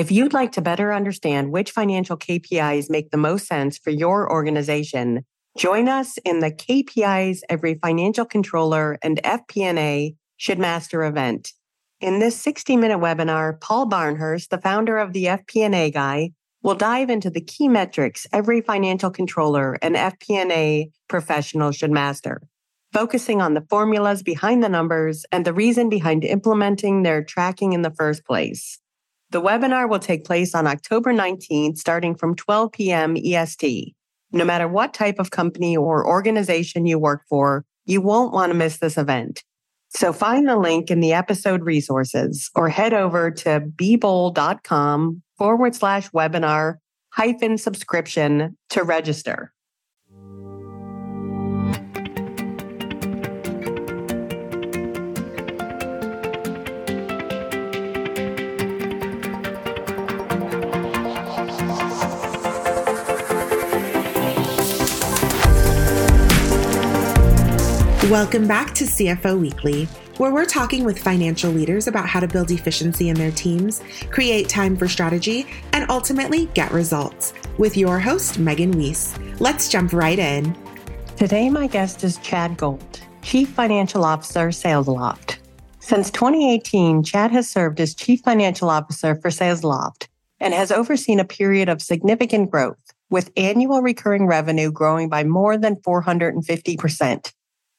If you'd like to better understand which financial KPIs make the most sense for your organization, join us in the KPIs every financial controller and FP&A should master event. In this 60 minute webinar, Paul Barnhurst, the founder of the FP&A Guy, will dive into the key metrics every financial controller and FP&A professional should master, focusing on the formulas behind the numbers and the reason behind implementing their tracking in the first place. The webinar will take place on October 19th, starting from 12 p.m. EST. No matter what type of company or organization you work for, you won't want to miss this event. So find the link in the episode resources or head over to bebold.com forward slash webinar hyphen subscription to register. Welcome back to CFO Weekly, where we're talking with financial leaders about how to build efficiency in their teams, create time for strategy, and ultimately get results. With your host, Megan Weiss. Let's jump right in. Today, my guest is Chad Gold, Chief Financial Officer, SalesLoft. Since 2018, Chad has served as Chief Financial Officer for SalesLoft and has overseen a period of significant growth, with annual recurring revenue growing by more than 450%.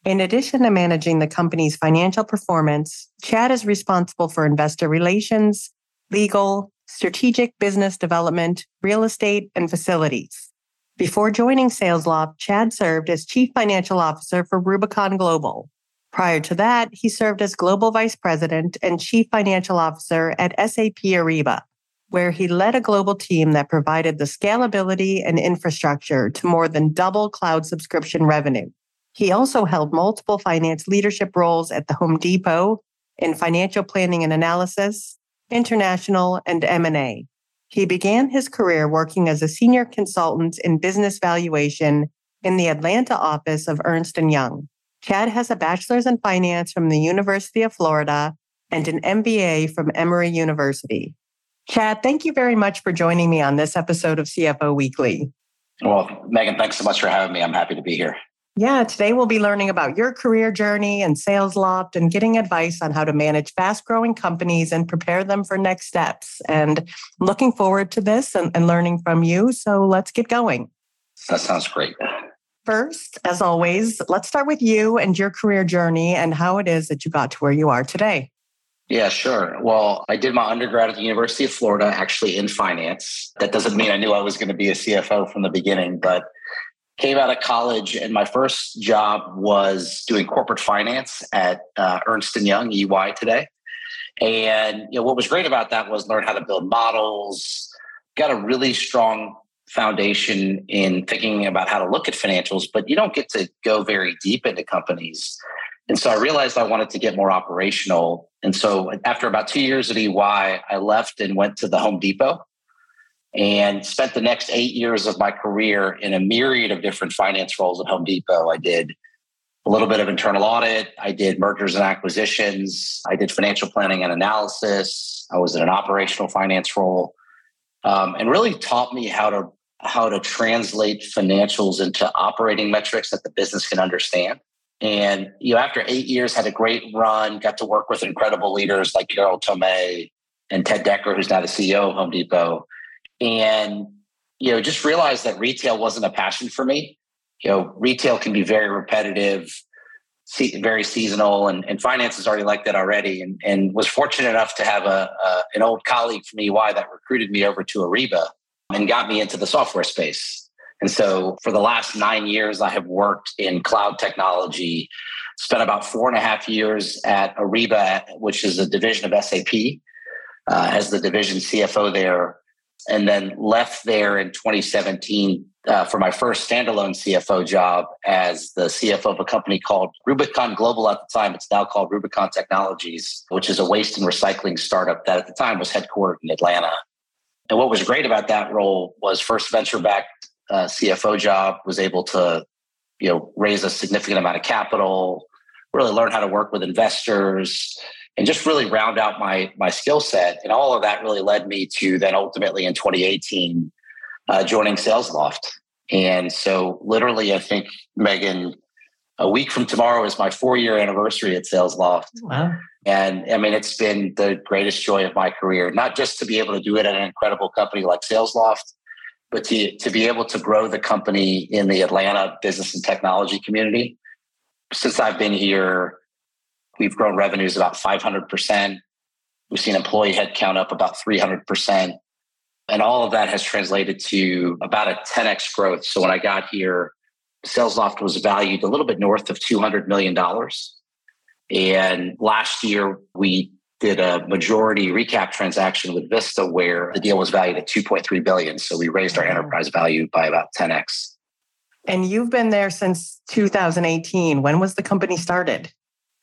In addition to managing the company's financial performance, Chad is responsible for investor relations, legal, strategic business development, real estate, and facilities. Before joining SalesLoft, Chad served as Chief Financial Officer for Rubicon Global. Prior to that, he served as Global Vice President and Chief Financial Officer at SAP Ariba, where he led a global team that provided the scalability and infrastructure to more than double cloud subscription revenue. He also held multiple finance leadership roles at the Home Depot in financial planning and analysis, international, and M&A. He began his career working as a senior consultant in business valuation in the Atlanta office of Ernst & Young. Chad has a bachelor's in finance from the University of Florida and an MBA from Emory University. Chad, thank you very much for joining me on this episode of CFO Weekly. Well, Megan, thanks so much for having me. I'm happy to be here. Yeah, today we'll be learning about your career journey and Sales Loft and getting advice on how to manage fast growing companies and prepare them for next steps. And looking forward to this and, and learning from you. So let's get going. That sounds great. First, as always, let's start with you and your career journey and how it is that you got to where you are today. Yeah, sure. Well, I did my undergrad at the University of Florida, actually in finance. That doesn't mean I knew I was going to be a CFO from the beginning, but came out of college and my first job was doing corporate finance at uh, ernst & young ey today. And you know what was great about that was learn how to build models got a really strong foundation in thinking about how to look at financials but you don't get to go very deep into companies. And so i realized i wanted to get more operational. And so after about two years at ey i left and went to the home depot and spent the next eight years of my career in a myriad of different finance roles at Home Depot. I did a little bit of internal audit, I did mergers and acquisitions, I did financial planning and analysis, I was in an operational finance role, um, and really taught me how to how to translate financials into operating metrics that the business can understand. And you know, after eight years, had a great run, got to work with incredible leaders like Carol Tomé and Ted Decker, who's now the CEO of Home Depot and you know just realized that retail wasn't a passion for me. You know retail can be very repetitive very seasonal and, and finance is already like that already. And, and was fortunate enough to have a, a an old colleague from ey that recruited me over to ariba and got me into the software space. And so for the last nine years i have worked in cloud technology spent about four and a half years at ariba which is a division of sap uh, as the division cfo there and then left there in 2017 uh, for my first standalone CFO job as the CFO of a company called Rubicon Global at the time. It's now called Rubicon Technologies, which is a waste and recycling startup that at the time was headquartered in Atlanta. And what was great about that role was first venture backed uh, CFO job was able to, you know, raise a significant amount of capital, really learn how to work with investors, and just really round out my my skill set. And all of that really led me to then ultimately in 2018 uh, joining SalesLoft. And so, literally, I think Megan, a week from tomorrow is my four year anniversary at SalesLoft. Wow. And I mean, it's been the greatest joy of my career, not just to be able to do it at an incredible company like SalesLoft, but to, to be able to grow the company in the Atlanta business and technology community. Since I've been here, we've grown revenues about 500%. We've seen employee headcount up about 300%. And all of that has translated to about a 10x growth. So when I got here, SalesLoft was valued a little bit north of $200 million. And last year, we did a majority recap transaction with Vista where the deal was valued at 2.3 billion. So we raised our enterprise value by about 10x. And you've been there since 2018. When was the company started?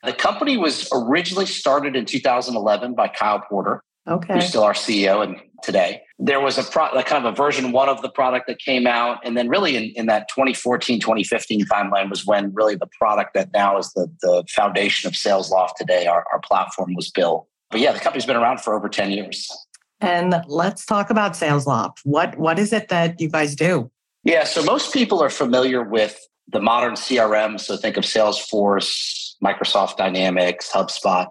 The company was originally started in 2011 by Kyle Porter, okay. who's still our CEO and today. There was a pro, like kind of a version one of the product that came out. And then really in, in that 2014, 2015 timeline was when really the product that now is the, the foundation of SalesLoft today, our, our platform was built. But yeah, the company's been around for over 10 years. And let's talk about SalesLoft. What what is it that you guys do? Yeah, so most people are familiar with the modern CRM. So think of Salesforce, Microsoft Dynamics, HubSpot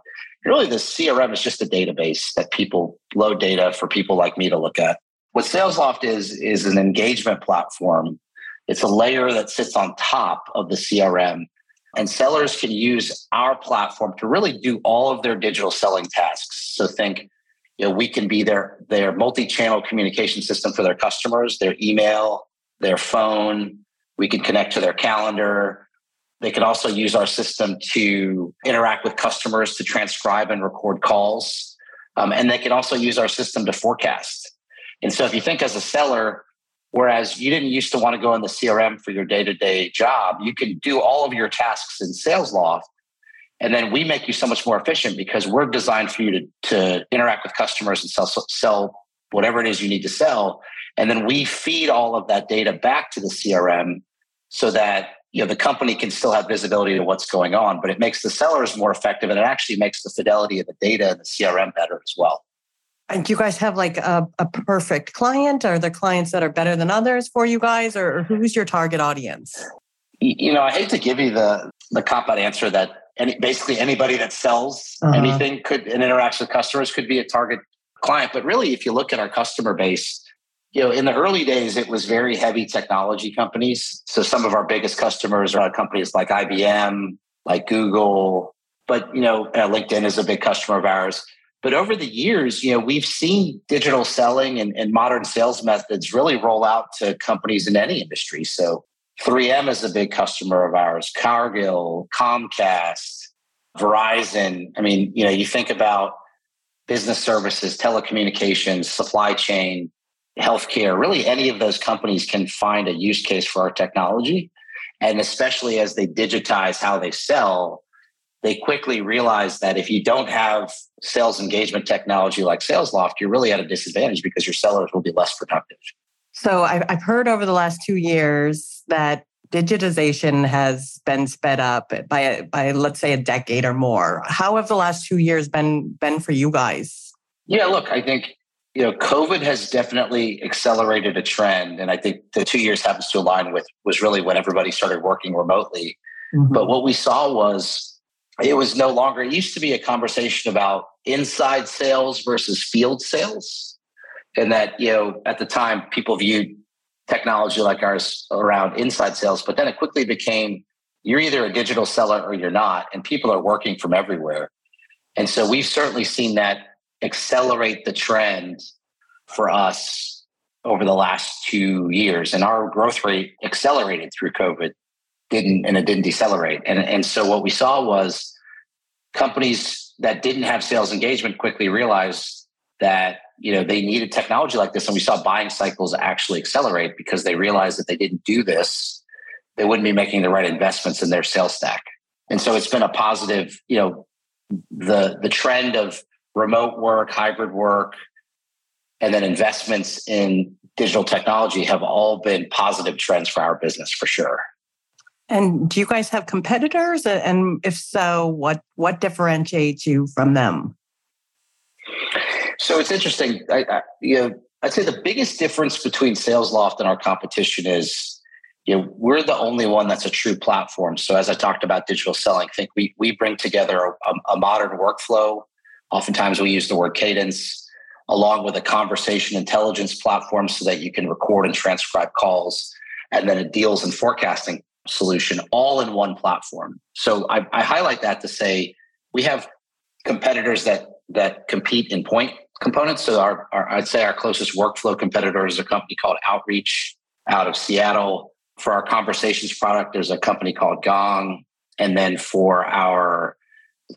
really the CRM is just a database that people load data for people like me to look at. What SalesLoft is, is an engagement platform. It's a layer that sits on top of the CRM. And sellers can use our platform to really do all of their digital selling tasks. So think, you know, we can be their, their multi-channel communication system for their customers, their email, their phone. We can connect to their calendar. They can also use our system to interact with customers to transcribe and record calls. Um, and they can also use our system to forecast. And so if you think as a seller, whereas you didn't used to want to go in the CRM for your day to day job, you can do all of your tasks in SalesLoft. And then we make you so much more efficient because we're designed for you to, to interact with customers and sell, sell whatever it is you need to sell. And then we feed all of that data back to the CRM so that you know the company can still have visibility to what's going on but it makes the sellers more effective and it actually makes the fidelity of the data and the crm better as well. And do you guys have like a, a perfect client? Are there clients that are better than others for you guys or who's your target audience? You know i hate to give you the the cop out answer that any, basically anybody that sells uh-huh. anything could and interacts with customers could be a target client but really if you look at our customer base you know, in the early days, it was very heavy technology companies. So some of our biggest customers are companies like IBM, like Google, but you know, uh, LinkedIn is a big customer of ours. But over the years, you know, we've seen digital selling and, and modern sales methods really roll out to companies in any industry. So 3M is a big customer of ours, Cargill, Comcast, Verizon. I mean, you know, you think about business services, telecommunications, supply chain healthcare, really any of those companies can find a use case for our technology. And especially as they digitize how they sell, they quickly realize that if you don't have sales engagement technology like SalesLoft, you're really at a disadvantage because your sellers will be less productive. So I've heard over the last two years that digitization has been sped up by by let's say a decade or more. How have the last two years been been for you guys? Yeah, look, I think you know, COVID has definitely accelerated a trend. And I think the two years happens to align with was really when everybody started working remotely. Mm-hmm. But what we saw was it was no longer, it used to be a conversation about inside sales versus field sales. And that, you know, at the time people viewed technology like ours around inside sales, but then it quickly became you're either a digital seller or you're not. And people are working from everywhere. And so we've certainly seen that accelerate the trend for us over the last two years. And our growth rate accelerated through COVID, didn't and it didn't decelerate. And, and so what we saw was companies that didn't have sales engagement quickly realized that you know they needed technology like this and we saw buying cycles actually accelerate because they realized that they didn't do this they wouldn't be making the right investments in their sales stack and so it's been a positive you know the the trend of remote work, hybrid work, and then investments in digital technology have all been positive trends for our business for sure. And do you guys have competitors? And if so, what what differentiates you from them? So it's interesting. I, I, you know, I'd say the biggest difference between SalesLoft and our competition is, you know, we're the only one that's a true platform. So as I talked about digital selling, I think we we bring together a, a modern workflow. Oftentimes we use the word cadence along with a conversation intelligence platform so that you can record and transcribe calls, and then a deals and forecasting solution all in one platform. So I, I highlight that to say we have competitors that that compete in point components. So our, our, I'd say our closest workflow competitor is a company called Outreach out of Seattle. For our conversations product, there's a company called Gong. And then for our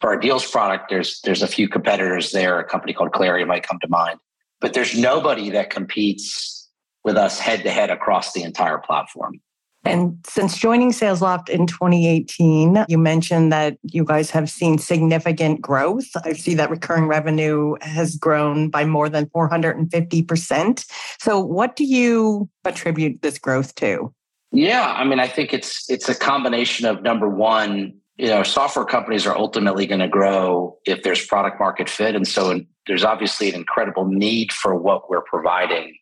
for our deals product, there's there's a few competitors there. A company called Clarion might come to mind, but there's nobody that competes with us head to head across the entire platform. And since joining SalesLoft in 2018, you mentioned that you guys have seen significant growth. I see that recurring revenue has grown by more than 450%. So what do you attribute this growth to? Yeah, I mean I think it's it's a combination of number 1, you know, software companies are ultimately going to grow if there's product market fit and so there's obviously an incredible need for what we're providing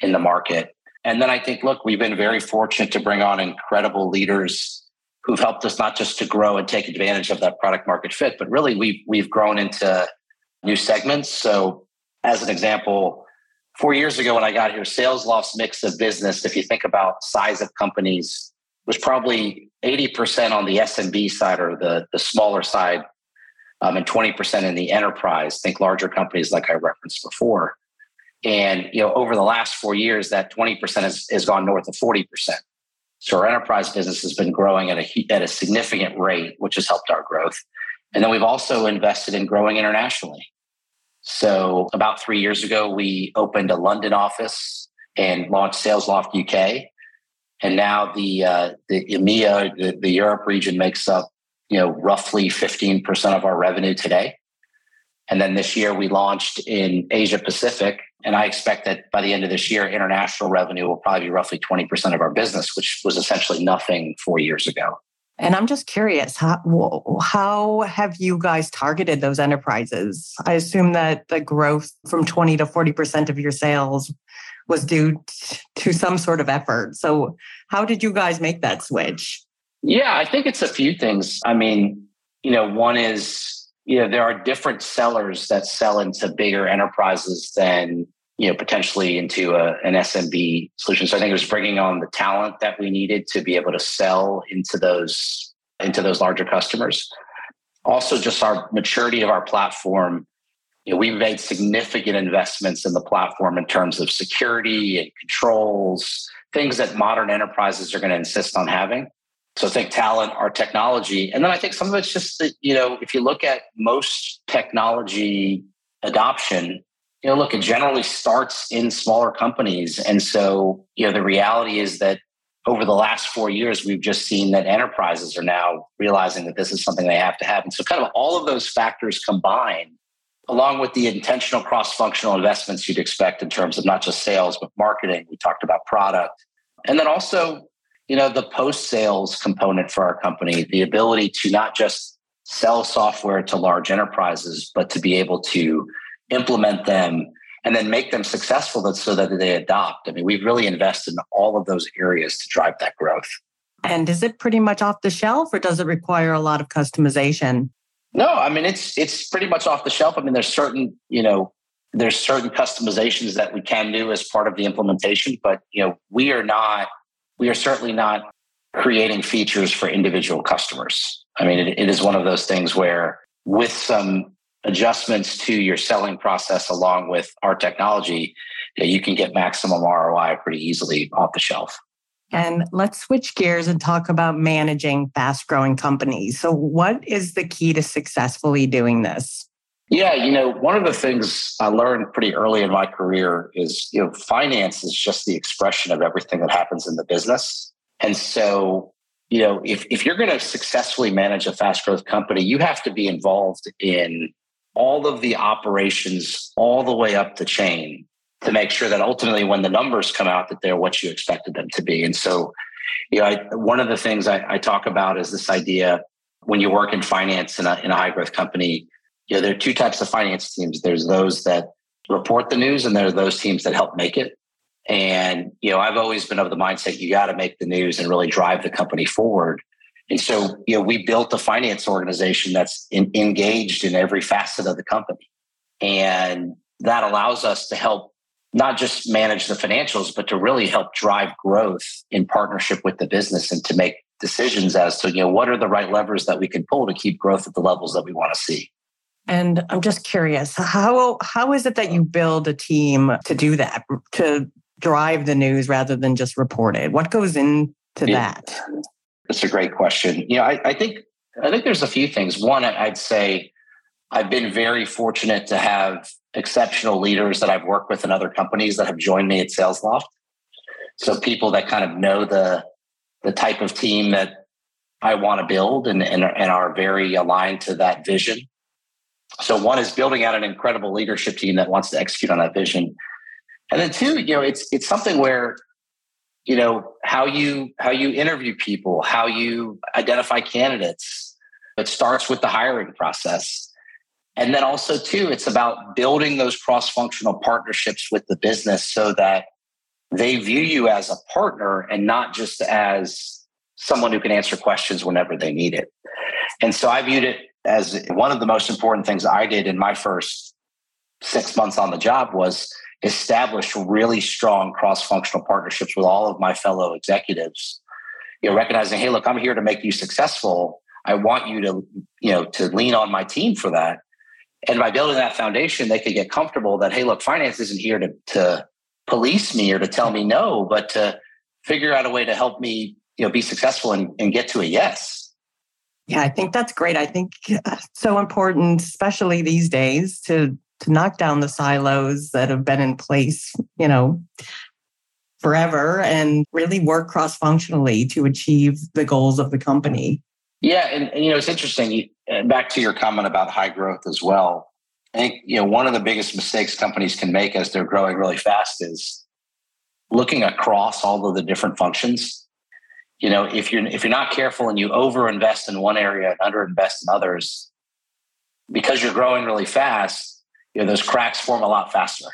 in the market and then I think, look, we've been very fortunate to bring on incredible leaders who've helped us not just to grow and take advantage of that product market fit, but really we've we've grown into new segments. So as an example, four years ago when I got here, SalesLoft's mix of business, if you think about size of companies, was probably 80% on the SMB side or the, the smaller side, um, and 20% in the enterprise. Think larger companies like I referenced before. And you know, over the last four years, that 20% has, has gone north of 40%. So our enterprise business has been growing at a at a significant rate, which has helped our growth. And then we've also invested in growing internationally. So about three years ago, we opened a London office and launched SalesLoft UK. And now the uh, the EMEA, the, the Europe region, makes up you know roughly 15% of our revenue today. And then this year we launched in Asia Pacific. And I expect that by the end of this year, international revenue will probably be roughly 20% of our business, which was essentially nothing four years ago. And I'm just curious, how, how have you guys targeted those enterprises? I assume that the growth from 20 to 40% of your sales was due to some sort of effort. So, how did you guys make that switch? Yeah, I think it's a few things. I mean, you know, one is you know there are different sellers that sell into bigger enterprises than you know potentially into a, an SMB solution. So I think it was bringing on the talent that we needed to be able to sell into those into those larger customers. Also, just our maturity of our platform. You know, we've made significant investments in the platform in terms of security and controls, things that modern enterprises are going to insist on having. So I think talent, our technology. And then I think some of it's just that, you know, if you look at most technology adoption, you know, look, it generally starts in smaller companies. And so, you know, the reality is that over the last four years, we've just seen that enterprises are now realizing that this is something they have to have. And so, kind of all of those factors combined, along with the intentional cross functional investments you'd expect in terms of not just sales, but marketing, we talked about product. And then also, you know the post sales component for our company the ability to not just sell software to large enterprises but to be able to implement them and then make them successful so that they adopt. I mean we've really invested in all of those areas to drive that growth. And is it pretty much off the shelf or does it require a lot of customization no i mean it's it's pretty much off the shelf i mean there's certain you know there's certain customizations that we can do as part of the implementation but you know we are not we are certainly not creating features for individual customers. I mean, it, it is one of those things where, with some adjustments to your selling process along with our technology, that you can get maximum ROI pretty easily off the shelf. And let's switch gears and talk about managing fast growing companies. So, what is the key to successfully doing this? Yeah, you know, one of the things I learned pretty early in my career is, you know, finance is just the expression of everything that happens in the business. And so, you know, if, if you're going to successfully manage a fast growth company, you have to be involved in all of the operations all the way up the chain to make sure that ultimately when the numbers come out that they're what you expected them to be. And so, you know, I, one of the things I, I, talk about is this idea when you work in finance in a, in a high growth company, you know, there are two types of finance teams. There's those that report the news and there are those teams that help make it. And, you know, I've always been of the mindset you got to make the news and really drive the company forward. And so, you know, we built a finance organization that's in, engaged in every facet of the company. And that allows us to help not just manage the financials, but to really help drive growth in partnership with the business and to make decisions as to, you know, what are the right levers that we can pull to keep growth at the levels that we want to see. And I'm just curious, how how is it that you build a team to do that, to drive the news rather than just report it? What goes into yeah, that? That's a great question. You know, I, I think I think there's a few things. One, I'd say I've been very fortunate to have exceptional leaders that I've worked with in other companies that have joined me at SalesLoft. So people that kind of know the the type of team that I want to build and, and, and are very aligned to that vision. So one is building out an incredible leadership team that wants to execute on that vision. And then two, you know, it's it's something where, you know, how you how you interview people, how you identify candidates. It starts with the hiring process and then also, too, it's about building those cross functional partnerships with the business so that they view you as a partner and not just as someone who can answer questions whenever they need it. And so I viewed it as one of the most important things I did in my first six months on the job was establish really strong cross-functional partnerships with all of my fellow executives. You know, recognizing, hey, look, I'm here to make you successful. I want you to, you know, to lean on my team for that. And by building that foundation, they could get comfortable that, hey, look, finance isn't here to, to police me or to tell me no, but to figure out a way to help me, you know, be successful and, and get to a yes. Yeah, I think that's great. I think uh, so important, especially these days, to to knock down the silos that have been in place, you know, forever and really work cross functionally to achieve the goals of the company. Yeah, and, and you know it's interesting. Uh, back to your comment about high growth as well. I think you know one of the biggest mistakes companies can make as they're growing really fast is looking across all of the different functions. You know, if you're if you're not careful and you overinvest in one area and underinvest in others, because you're growing really fast, you know those cracks form a lot faster.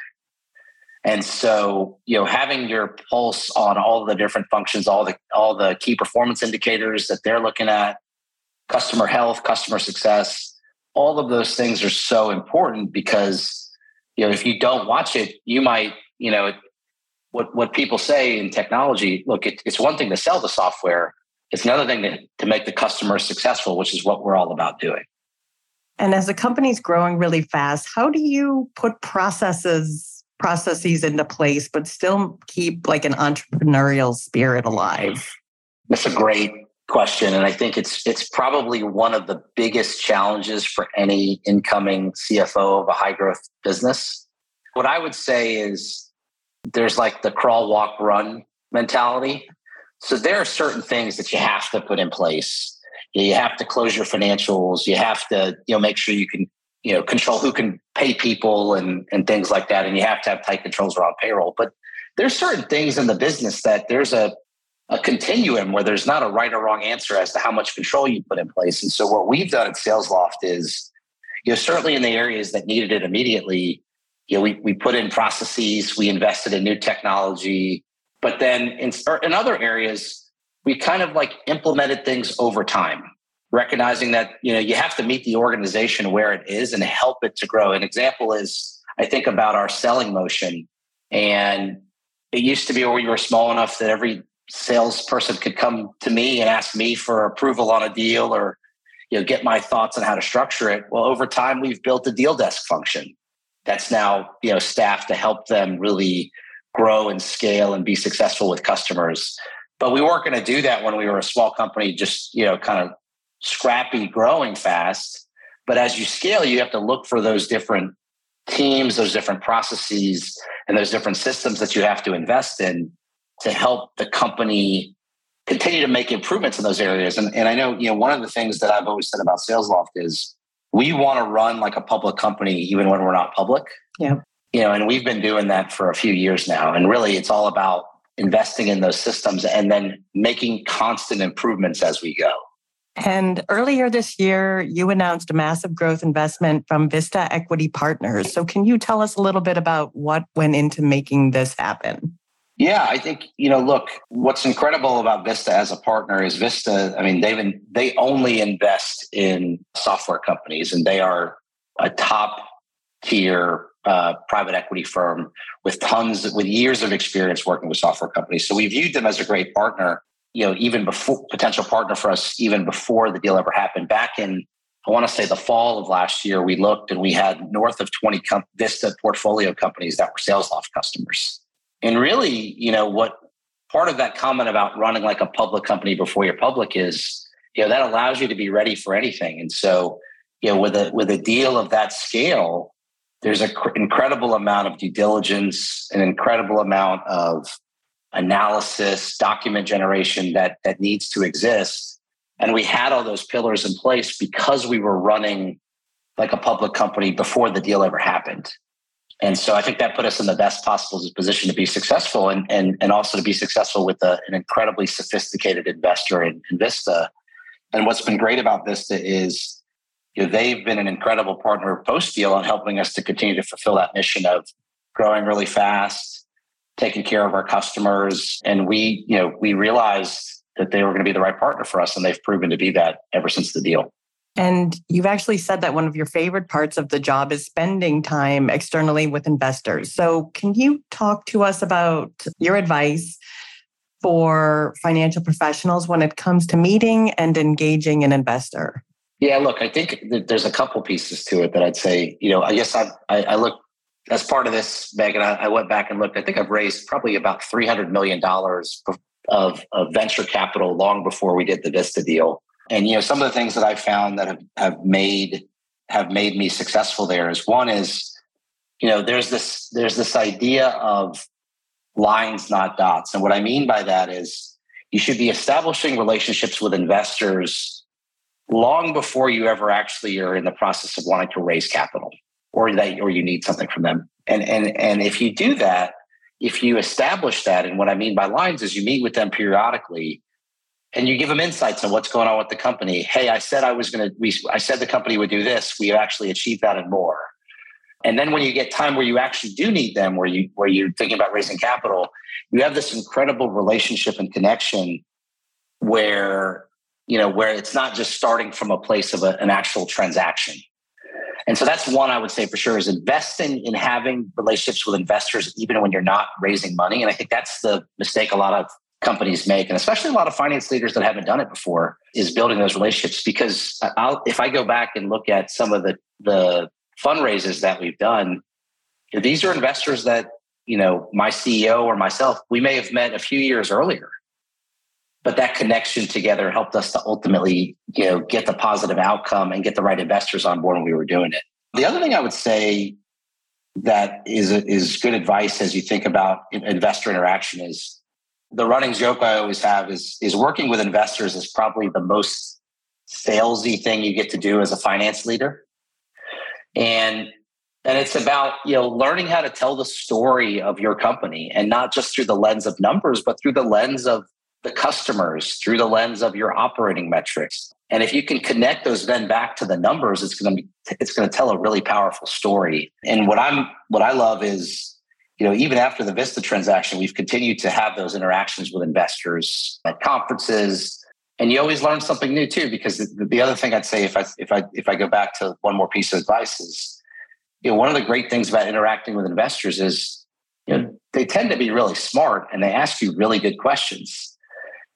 And so, you know, having your pulse on all the different functions, all the all the key performance indicators that they're looking at, customer health, customer success, all of those things are so important because you know if you don't watch it, you might you know what what people say in technology. Look, it, it's one thing to sell the software; it's another thing to, to make the customer successful, which is what we're all about doing. And as a company's growing really fast, how do you put processes processes into place but still keep like an entrepreneurial spirit alive? That's a great question and i think it's it's probably one of the biggest challenges for any incoming cfo of a high growth business. What i would say is there's like the crawl walk run mentality. So there are certain things that you have to put in place. You have to close your financials. You have to you know make sure you can you know control who can pay people and and things like that and you have to have tight controls around payroll. But there's certain things in the business that there's a a continuum where there's not a right or wrong answer as to how much control you put in place. And so what we've done at SalesLoft is, you know, certainly in the areas that needed it immediately, you know, we, we put in processes, we invested in new technology, but then in, in other areas, we kind of like implemented things over time, recognizing that, you know, you have to meet the organization where it is and help it to grow. An example is I think about our selling motion and it used to be where we were small enough that every salesperson could come to me and ask me for approval on a deal or you know get my thoughts on how to structure it. Well over time we've built a deal desk function that's now you know staffed to help them really grow and scale and be successful with customers. But we weren't going to do that when we were a small company just you know kind of scrappy growing fast. But as you scale you have to look for those different teams those different processes and those different systems that you have to invest in to help the company continue to make improvements in those areas. And, and I know, you know, one of the things that I've always said about SalesLoft is we want to run like a public company even when we're not public. Yeah. You know, and we've been doing that for a few years now. And really, it's all about investing in those systems and then making constant improvements as we go. And earlier this year, you announced a massive growth investment from Vista Equity Partners. So, can you tell us a little bit about what went into making this happen? Yeah, I think you know. Look, what's incredible about Vista as a partner is Vista. I mean, they've been, they only invest in software companies, and they are a top tier uh, private equity firm with tons with years of experience working with software companies. So we viewed them as a great partner. You know, even before potential partner for us, even before the deal ever happened. Back in I want to say the fall of last year, we looked and we had north of 20 com- Vista portfolio companies that were SalesLoft customers. And really, you know, what part of that comment about running like a public company before you're public is, you know, that allows you to be ready for anything. And so, you know, with a with a deal of that scale, there's an cr- incredible amount of due diligence, an incredible amount of analysis, document generation that that needs to exist. And we had all those pillars in place because we were running like a public company before the deal ever happened. And so I think that put us in the best possible position to be successful and, and, and also to be successful with a, an incredibly sophisticated investor in, in Vista. And what's been great about Vista is you know, they've been an incredible partner post deal on helping us to continue to fulfill that mission of growing really fast, taking care of our customers. And we, you know, we realized that they were going to be the right partner for us. And they've proven to be that ever since the deal. And you've actually said that one of your favorite parts of the job is spending time externally with investors. So, can you talk to us about your advice for financial professionals when it comes to meeting and engaging an investor? Yeah, look, I think there's a couple pieces to it that I'd say, you know, I guess I, I, I look as part of this, Megan, I, I, went back and looked. I think I've raised probably about $300 million of, of venture capital long before we did the Vista deal. And you know, some of the things that I've found that have, have made have made me successful there is one is, you know, there's this there's this idea of lines, not dots. And what I mean by that is you should be establishing relationships with investors long before you ever actually are in the process of wanting to raise capital or that or you need something from them. And and and if you do that, if you establish that, and what I mean by lines is you meet with them periodically and you give them insights on what's going on with the company. Hey, I said I was going to, we, I said the company would do this. We actually achieved that and more. And then when you get time where you actually do need them, where you where you're thinking about raising capital, you have this incredible relationship and connection where you know where it's not just starting from a place of a, an actual transaction. And so that's one I would say for sure is investing in having relationships with investors even when you're not raising money. And I think that's the mistake a lot of companies make, and especially a lot of finance leaders that haven't done it before, is building those relationships. Because I'll, if I go back and look at some of the the fundraisers that we've done, these are investors that you know my CEO or myself we may have met a few years earlier, but that connection together helped us to ultimately you know get the positive outcome and get the right investors on board when we were doing it. The other thing I would say that is is good advice as you think about investor interaction is the running joke I always have is is working with investors is probably the most salesy thing you get to do as a finance leader. And and it's about you know learning how to tell the story of your company and not just through the lens of numbers but through the lens of the customers through the lens of your operating metrics and if you can connect those then back to the numbers it's to be it's to tell a really powerful story and what i'm what i love is you know, even after the Vista transaction, we've continued to have those interactions with investors at conferences, and you always learn something new too. Because the, the other thing I'd say, if I if I if I go back to one more piece of advice, is you know, one of the great things about interacting with investors is you know they tend to be really smart and they ask you really good questions.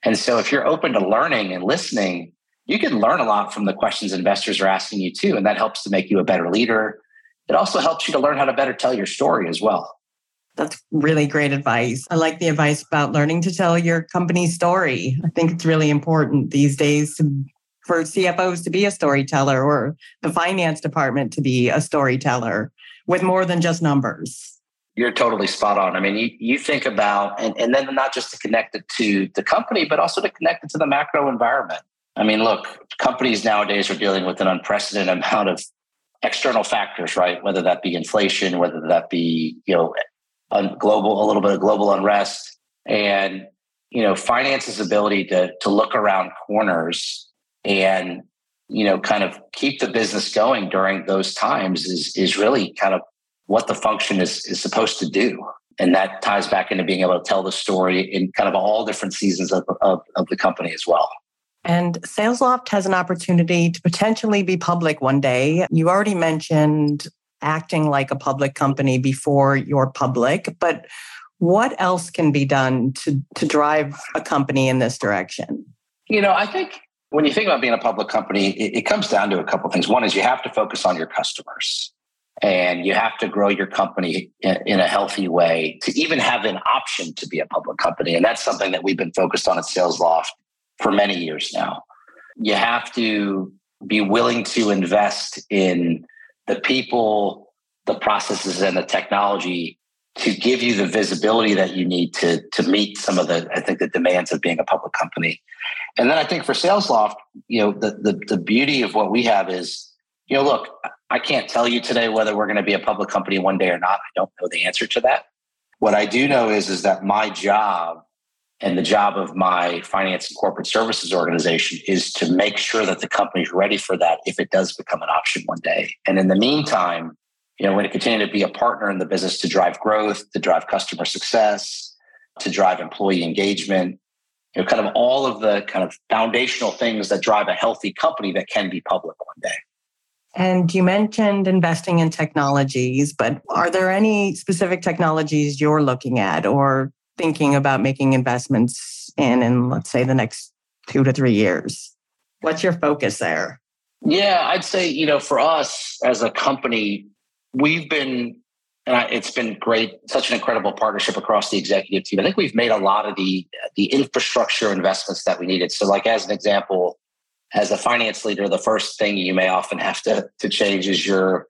And so, if you're open to learning and listening, you can learn a lot from the questions investors are asking you too, and that helps to make you a better leader. It also helps you to learn how to better tell your story as well. That's really great advice. I like the advice about learning to tell your company story. I think it's really important these days for CFOs to be a storyteller or the finance department to be a storyteller with more than just numbers. You're totally spot on. I mean, you, you think about, and, and then not just to connect it to the company, but also to connect it to the macro environment. I mean, look, companies nowadays are dealing with an unprecedented amount of external factors, right? Whether that be inflation, whether that be, you know, un- global, a little bit of global unrest and, you know, finance's ability to, to look around corners and, you know, kind of keep the business going during those times is, is really kind of what the function is, is supposed to do. And that ties back into being able to tell the story in kind of all different seasons of, of, of the company as well. And SalesLoft has an opportunity to potentially be public one day. You already mentioned acting like a public company before you're public, but what else can be done to, to drive a company in this direction? You know, I think when you think about being a public company, it, it comes down to a couple things. One is you have to focus on your customers and you have to grow your company in, in, a healthy way to even have an option to be a public company. And that's something that we've been focused on at SalesLoft for many years now. You have to be willing to invest in the people, the processes, and the technology to give you the visibility that you need to, to meet some of the, I think, the demands of being a public company. And then I think for SalesLoft, you know, the, the, the beauty of what we have is, you know, look, I can't tell you today whether we're going to be a public company one day or not. I don't know the answer to that. What I do know is, is that my job and the job of my finance and corporate services organization is to make sure that the company's ready for that if it does become an option one day. And in the meantime, you know, we're going to continue to be a partner in the business to drive growth, to drive customer success, to drive employee engagement, you know, kind of all of the kind of foundational things that drive a healthy company that can be public one day. And you mentioned investing in technologies, but are there any specific technologies you're looking at or thinking about making investments in in let's say the next two to three years? What's your focus there? Yeah i'd say you know for us as a company we've been and I, it's been great such an incredible partnership across the executive team. I think we've made a lot of the the infrastructure investments that we needed. So like as an example as a finance leader the first thing you may often have to to change is your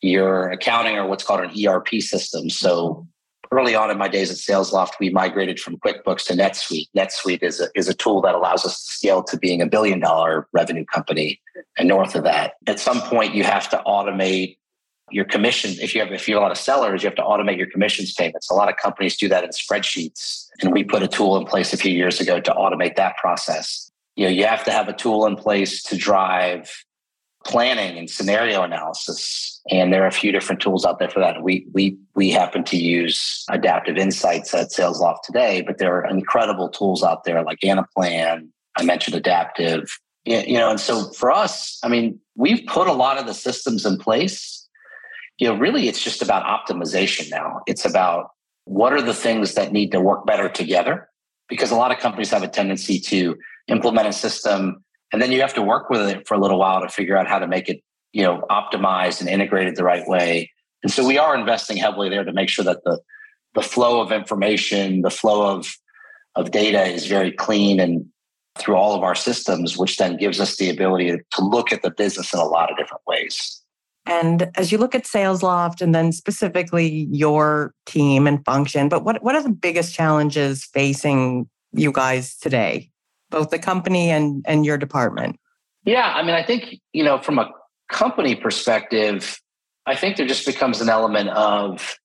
your accounting or what's called an erp system. So early on in my days at SalesLoft, we migrated from QuickBooks to NetSuite. NetSuite is a, is a tool that allows us to scale to being a billion dollar revenue company and north of that. At some point, you have to automate your commission. If you have if you have a lot of sellers, you have to automate your commissions payments. A lot of companies do that in spreadsheets, and we put a tool in place a few years ago to automate that process. You know, you have to have a tool in place to drive planning and scenario analysis and there are a few different tools out there for that. We we we happen to use Adaptive Insights at SalesLoft today, but there are incredible tools out there like Anaplan. I mentioned Adaptive. You know, and so for us, I mean, we've put a lot of the systems in place. You know, really, it's just about optimization now. It's about what are the things that need to work better together, because a lot of companies have a tendency to implement a system and then you have to work with it for a little while to figure out how to make it you know optimized and integrated the right way. And so we are investing heavily there to make sure that the the flow of information the flow of of data is very clean and through all of our systems which then gives us the ability to look at the business in a lot of different ways. And as you look at SalesLoft and then specifically your team and function, but what, what are the biggest challenges facing you guys today, both the company and, and your department? Yeah, I mean, I think, you know, from a company perspective, I think there just becomes an element of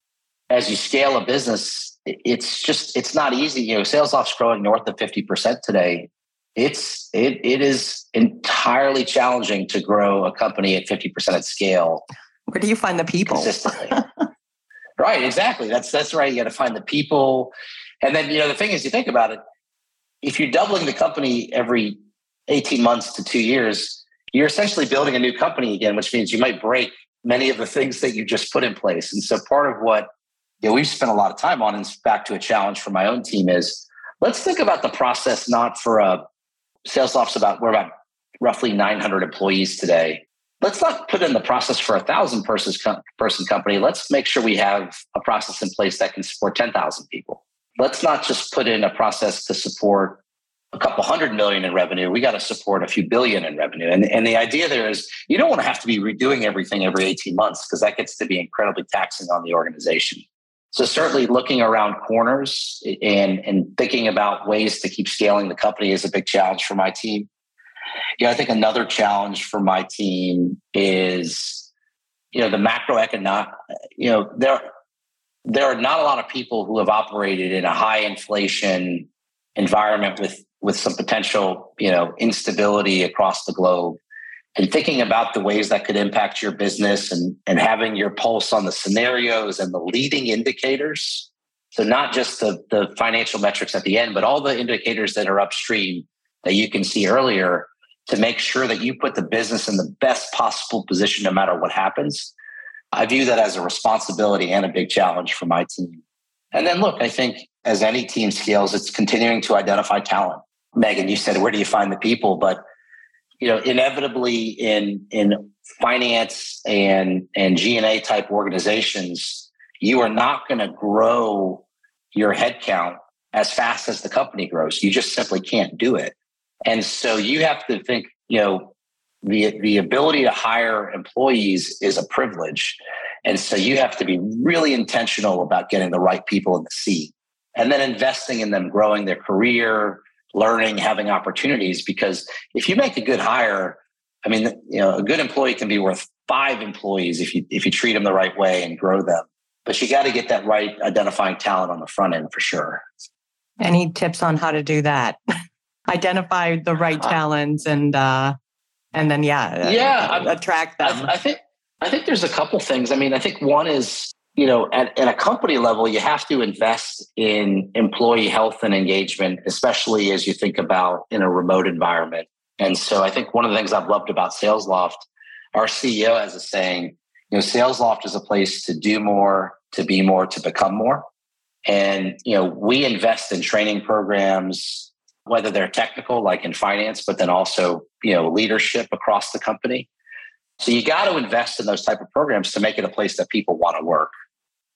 as you scale a business, it's just it's not easy. You know, SalesLoft's growing north of 50% today. It's it it is entirely challenging to grow a company at 50% at scale. Where do you find the people? Consistently. right, exactly. That's that's right. You got to find the people. And then, you know, the thing is you think about it, if you're doubling the company every 18 months to two years, you're essentially building a new company again, which means you might break many of the things that you just put in place. And so part of what you know, we've spent a lot of time on, and back to a challenge for my own team, is let's think about the process not for a SalesLoft's about we're about roughly 900 employees today. Let's not put in the process for a thousand person company. Let's make sure we have a process in place that can support 10,000 people. Let's not just put in a process to support a couple hundred million in revenue, we got to support a few billion in revenue. And, and the idea there is you don't want to have to be redoing everything every 18 months because that gets to be incredibly taxing on the organization. So certainly looking around corners and, and thinking about ways to keep scaling the company is a big challenge for my team. Yeah, I think another challenge for my team is you know, the macroeconomic, you know, there, there are not a lot of people who have operated in a high inflation environment with, with some potential, you know, instability across the globe and thinking about the ways that could impact your business and, and having your pulse on the scenarios and the leading indicators. So not just the, the financial metrics at the end, but all the indicators that are upstream that you can see earlier to make sure that you put the business in the best possible position no matter what happens. I view that as a responsibility and a big challenge for my team. And then look, I think as any team scales, it's continuing to identify talent. Megan, you said, where do you find the people? But you know, inevitably in in finance and and G&A type organizations, you are not going to grow your headcount as fast as the company grows. You just simply can't do it. And so you have to think, you know, the the ability to hire employees is a privilege. And so you have to be really intentional about getting the right people in the seat and then investing in them growing their career, learning, having opportunities. Because if you make a good hire, I mean, you know, a good employee can be worth five employees if you if you treat them the right way and grow them. But you got to get that right identifying talent on the front end for sure. Any tips on how to do that? Identify the right uh, talents and uh and then yeah, yeah, uh, attract them. I, I think I think there's a couple things. I mean, I think one is you know, at, at a company level, you have to invest in employee health and engagement, especially as you think about in a remote environment. And so I think one of the things I've loved about SalesLoft, our CEO has a saying, you know, SalesLoft is a place to do more, to be more, to become more. And, you know, we invest in training programs, whether they're technical, like in finance, but then also, you know, leadership across the company. So you got to invest in those type of programs to make it a place that people want to work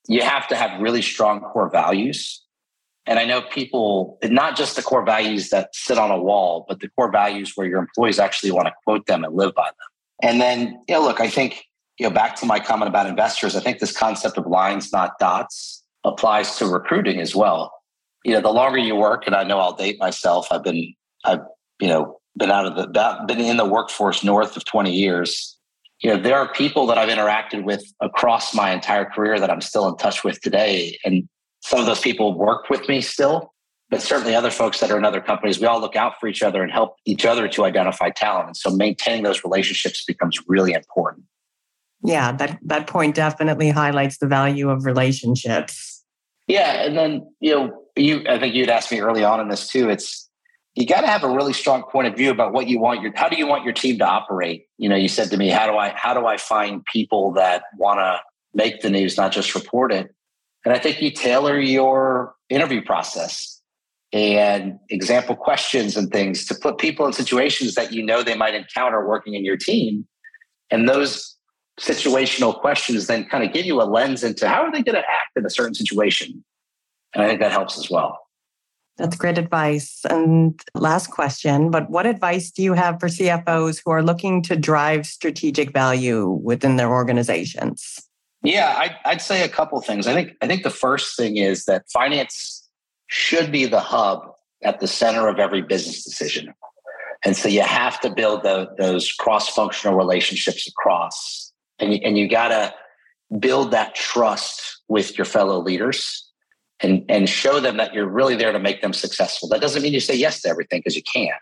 you have to have really strong core values. And I know people, not just the core values that sit on a wall, but the core values where your employees actually want to quote them and live by them. And then, you know, look, I think, you know, back to my comment about investors, I think this concept of lines, not dots, applies to recruiting as well. You know, the longer you work, and I know I'll date myself, I've been, I've, you know, been out of the, been in the workforce north of 20 years. You know there are people that i've interacted with across my entire career that i'm still in touch with today and some of those people work with me still but certainly other folks that are in other companies we all look out for each other and help each other to identify talent and so maintaining those relationships becomes really important. Yeah that that point definitely highlights the value of relationships yeah and then you know you i think you'd asked me early on in this too it's you got to have a really strong point of view about what you want your how do you want your team to operate? You know you said to me how do i how do i find people that want to make the news not just report it? And i think you tailor your interview process and example questions and things to put people in situations that you know they might encounter working in your team. And those situational questions then kind of give you a lens into how are they going to act in a certain situation and i think that helps as well that's great advice. And last question, but what advice do you have for CFOs who are looking to drive strategic value within their organizations? Yeah, I'd, I'd say a couple things. I think I think the first thing is that finance should be the hub at the center of every business decision. And so you have to build the, those cross-functional relationships across, and you, and you got to build that trust with your fellow leaders and, and show them that you're really there to make them successful. That doesn't mean you say yes to everything because you can't,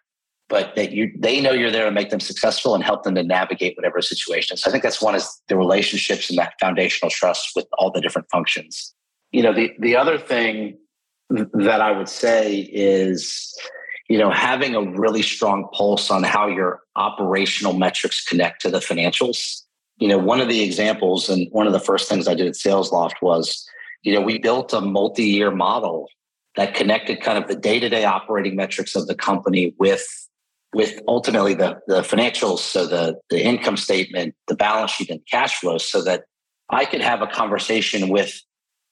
but that you they know you're there to make them successful and help them to navigate whatever situation. So I think that's one is the relationships and that foundational trust with all the different functions. You know, the the other thing that I would say is, you know, having a really strong pulse on how your operational metrics connect to the financials. You know, one of the examples and one of the first things I did at SalesLoft was you know, we built a multi-year model that connected kind of the day-to-day operating metrics of the company with with ultimately the, the financials, so the, the income statement, the balance sheet, and cash flows, so that I could have a conversation with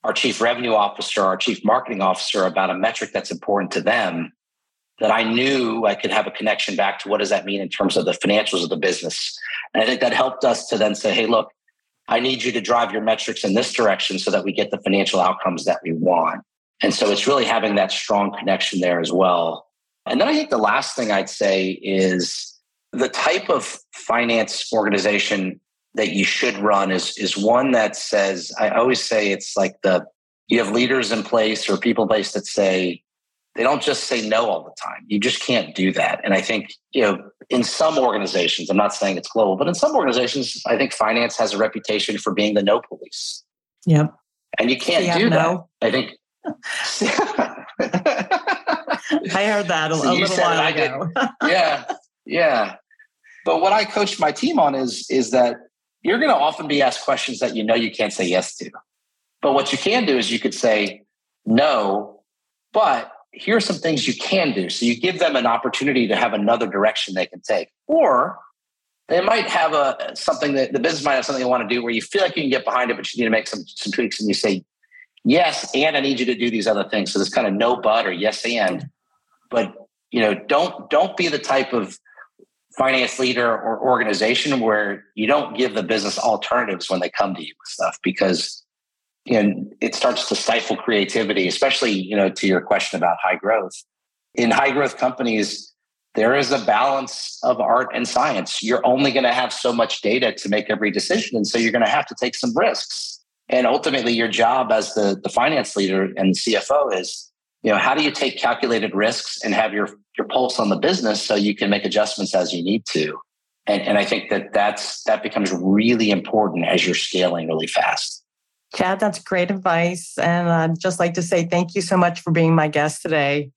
our chief revenue officer, our chief marketing officer about a metric that's important to them that I knew I could have a connection back to what does that mean in terms of the financials of the business. And I think that helped us to then say, hey, look, I need you to drive your metrics in this direction so that we get the financial outcomes that we want. And so it's really having that strong connection there as well. And then I think the last thing I'd say is the type of finance organization that you should run is is one that says I always say it's like the you have leaders in place or people in place that say they don't just say no all the time. You just can't do that. And I think, you know, in some organizations, I'm not saying it's global, but in some organizations, I think finance has a reputation for being the no police. Yep. And you can't yeah, do no. that. I think. I heard that a, so a little while ago. yeah. Yeah. But what I coach my team on is, is that you're going to often be asked questions that you know you can't say yes to. But what you can do is you could say no, but here are some things you can do. So you give them an opportunity to have another direction they can take. Or they might have a something that the business might have something they want to do where you feel like you can get behind it, but you need to make some some tweaks and you say, yes, and I need you to do these other things. So there's kind of no but or yes and. But you know, don't don't be the type of finance leader or organization where you don't give the business alternatives when they come to you with stuff because know, it starts to stifle creativity, especially, you know, to your question about high growth. In high growth companies, there is a balance of art and science. You're only going to have so much data to make every decision. And so you're going to have to take some risks. And ultimately, your job as the, the finance leader and CFO is, you know, how do you take calculated risks and have your, your pulse on the business so you can make adjustments as you need to? And, and I think that that's, that becomes really important as you're scaling really fast. Chad, that's great advice. And I'd just like to say thank you so much for being my guest today.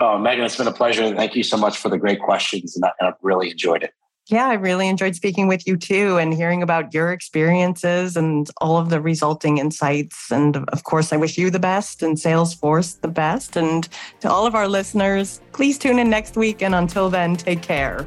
Oh, Megan, it's been a pleasure. Thank you so much for the great questions. And I, have really enjoyed it. Yeah, I really enjoyed speaking with you too and hearing about your experiences and all of the resulting insights. And of course, I wish you the best and SalesLoft the best. And to all of our listeners, please tune in next week. And until then, take care.